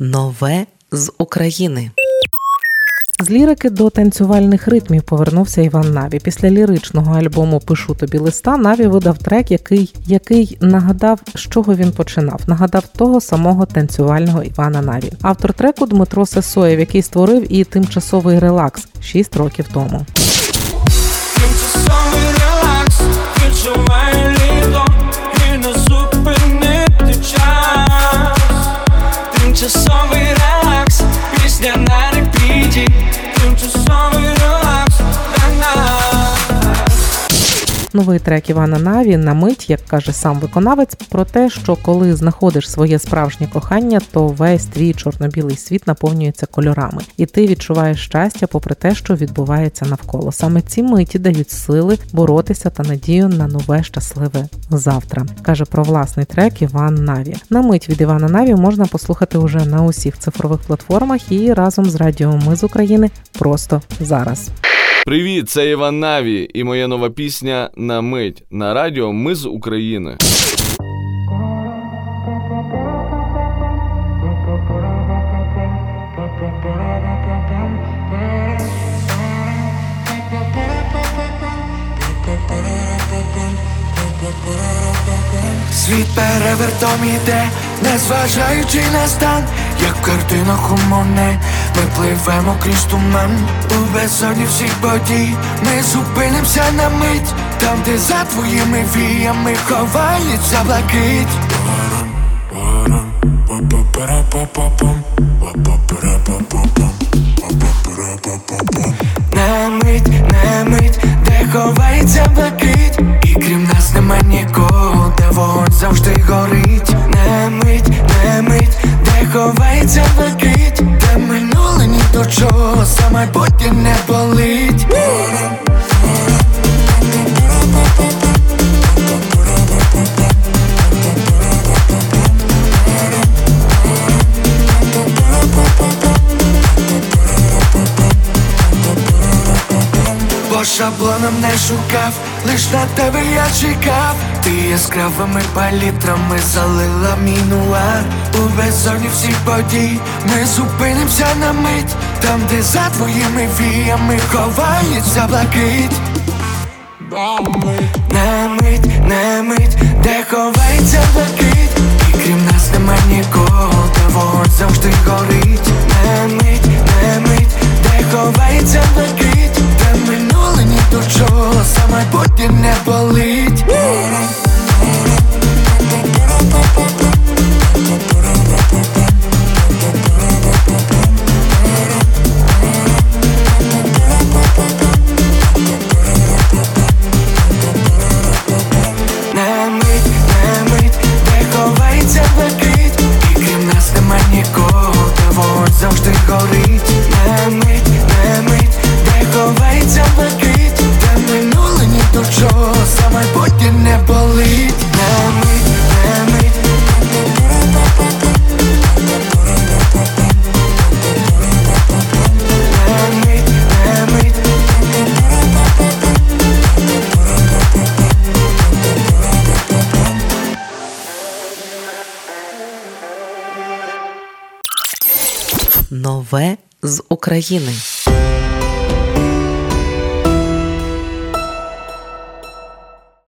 Нове з України. З лірики до танцювальних ритмів повернувся Іван Наві. Після ліричного альбому Пишу тобі листа Наві видав трек, який який нагадав, з чого він починав. Нагадав того самого танцювального Івана Наві. Автор треку Дмитро Сесоєв, який створив і тимчасовий релакс 6 років тому. Тимчасовий релакс, Новий трек Івана Наві на мить, як каже сам виконавець, про те, що коли знаходиш своє справжнє кохання, то весь твій чорно-білий світ наповнюється кольорами, і ти відчуваєш щастя, попри те, що відбувається навколо. Саме ці миті дають сили боротися та надію на нове щасливе завтра. каже про власний трек Іван Наві. На мить від Івана Наві можна послухати уже на усіх цифрових платформах і разом з радіо Ми з України просто зараз. Привіт, це Іван Наві і моя нова пісня на мить на радіо Ми з України. Світ перевертом іде, незважаючи на стан, як в картинах у Моне Ми пливемо крізь туман у безодні всіх подій. Ми зупинимося на мить, там, де за твоїми віями ховається блакить. На мить, на мить, де ховається блакить завжди горить. На мить, на мить, де ховається блакить. Де минуле ні до чого, за майбутнє не болить. По шаблонам не шукав, лиш на тебе я чекав Ти яскравими палітрами залила мій нуар. У беззоні всіх подій ми зупинимося на мить. Там, де за твоїми віями ховається блакить На мить, на мить, де ховається блакить Нове з України.